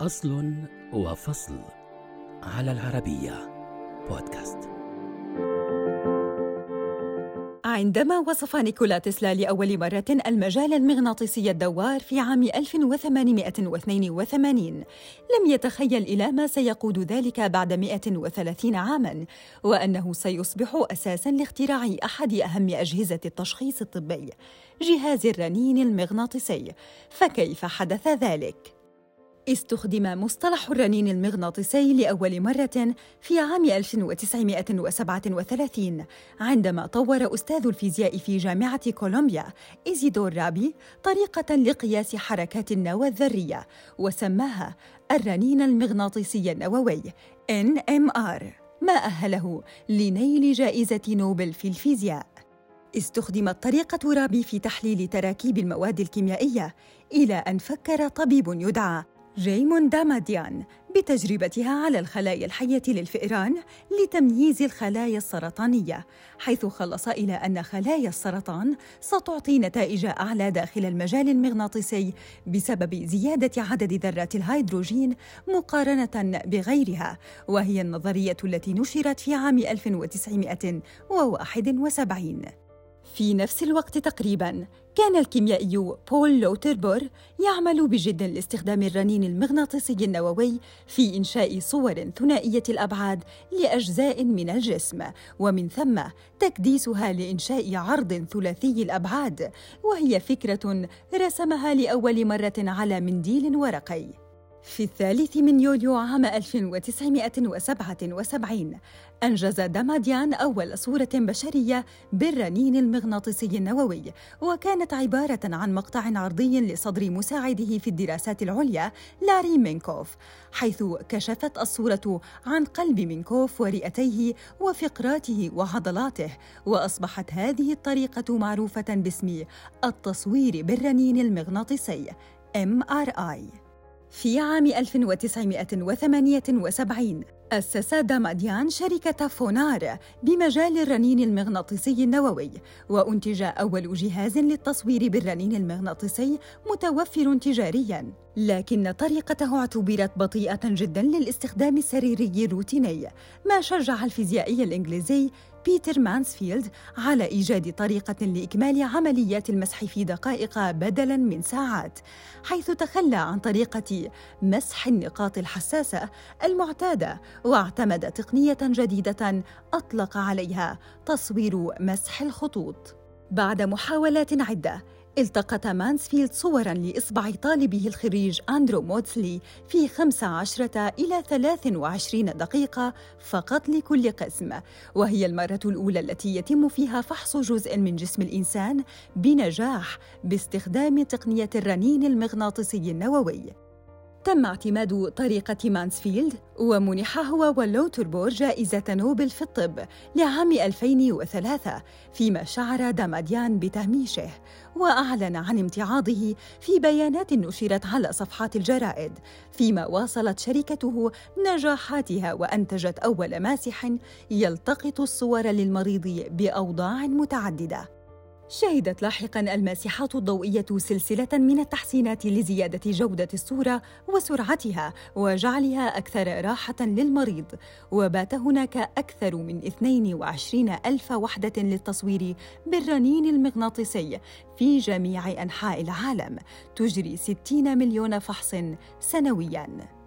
أصل وفصل على العربية بودكاست عندما وصف نيكولا تسلا لأول مرة المجال المغناطيسي الدوار في عام 1882 لم يتخيل إلى ما سيقود ذلك بعد 130 عاماً وأنه سيصبح أساساً لاختراع أحد أهم أجهزة التشخيص الطبي جهاز الرنين المغناطيسي فكيف حدث ذلك؟ استخدم مصطلح الرنين المغناطيسي لأول مرة في عام 1937 عندما طور أستاذ الفيزياء في جامعة كولومبيا إيزيدور رابي طريقة لقياس حركات النواة الذرية وسماها الرنين المغناطيسي النووي NMR ما أهله لنيل جائزة نوبل في الفيزياء؟ استخدمت طريقة رابي في تحليل تراكيب المواد الكيميائية إلى أن فكر طبيب يدعى ريمون داماديان بتجربتها على الخلايا الحية للفئران لتمييز الخلايا السرطانية، حيث خلص إلى أن خلايا السرطان ستعطي نتائج أعلى داخل المجال المغناطيسي بسبب زيادة عدد ذرات الهيدروجين مقارنة بغيرها، وهي النظرية التي نشرت في عام 1971. في نفس الوقت تقريباً. كان الكيميائي بول لوتربور يعمل بجد لاستخدام الرنين المغناطيسي النووي في إنشاء صور ثنائية الأبعاد لأجزاء من الجسم ومن ثم تكديسها لإنشاء عرض ثلاثي الأبعاد وهي فكرة رسمها لأول مرة على منديل ورقي. في الثالث من يوليو عام 1977 أنجز داماديان أول صورة بشرية بالرنين المغناطيسي النووي وكانت عبارة عن مقطع عرضي لصدر مساعده في الدراسات العليا لاري مينكوف حيث كشفت الصورة عن قلب مينكوف ورئتيه وفقراته وعضلاته وأصبحت هذه الطريقة معروفة باسم التصوير بالرنين المغناطيسي MRI في عام 1978 أسس داماديان شركة فونار بمجال الرنين المغناطيسي النووي وأنتج أول جهاز للتصوير بالرنين المغناطيسي متوفر تجارياً. لكن طريقته اعتبرت بطيئة جداً للاستخدام السريري الروتيني ما شجع الفيزيائي الإنجليزي بيتر مانسفيلد على إيجاد طريقة لإكمال عمليات المسح في دقائق بدلاً من ساعات حيث تخلى عن طريقة مسح النقاط الحساسة المعتادة واعتمد تقنية جديدة أطلق عليها تصوير مسح الخطوط. بعد محاولات عدة التقط مانسفيلد صوراً لإصبع طالبه الخريج أندرو موتسلي في 15 إلى 23 دقيقة فقط لكل قسم. وهي المرة الأولى التي يتم فيها فحص جزء من جسم الإنسان بنجاح باستخدام تقنية الرنين المغناطيسي النووي. تم اعتماد طريقة مانسفيلد ومنح هو ولوتربور جائزة نوبل في الطب لعام 2003 فيما شعر داماديان بتهميشه وأعلن عن امتعاضه في بيانات نشرت على صفحات الجرائد فيما واصلت شركته نجاحاتها وأنتجت أول ماسح يلتقط الصور للمريض بأوضاع متعددة. شهدت لاحقا الماسحات الضوئية سلسلة من التحسينات لزيادة جودة الصورة وسرعتها وجعلها أكثر راحة للمريض. وبات هناك أكثر من 22 ألف وحدة للتصوير بالرنين المغناطيسي في جميع أنحاء العالم تجري 60 مليون فحص سنويا.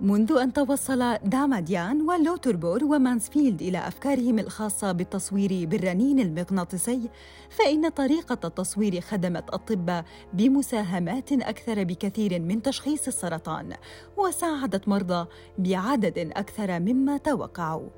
منذ أن توصل داماديان ولوتربور ومانسفيلد إلى أفكارهم الخاصة بالتصوير بالرنين المغناطيسي فإن طريقة التصوير خدمت الطب بمساهمات أكثر بكثير من تشخيص السرطان وساعدت مرضى بعدد أكثر مما توقعوا.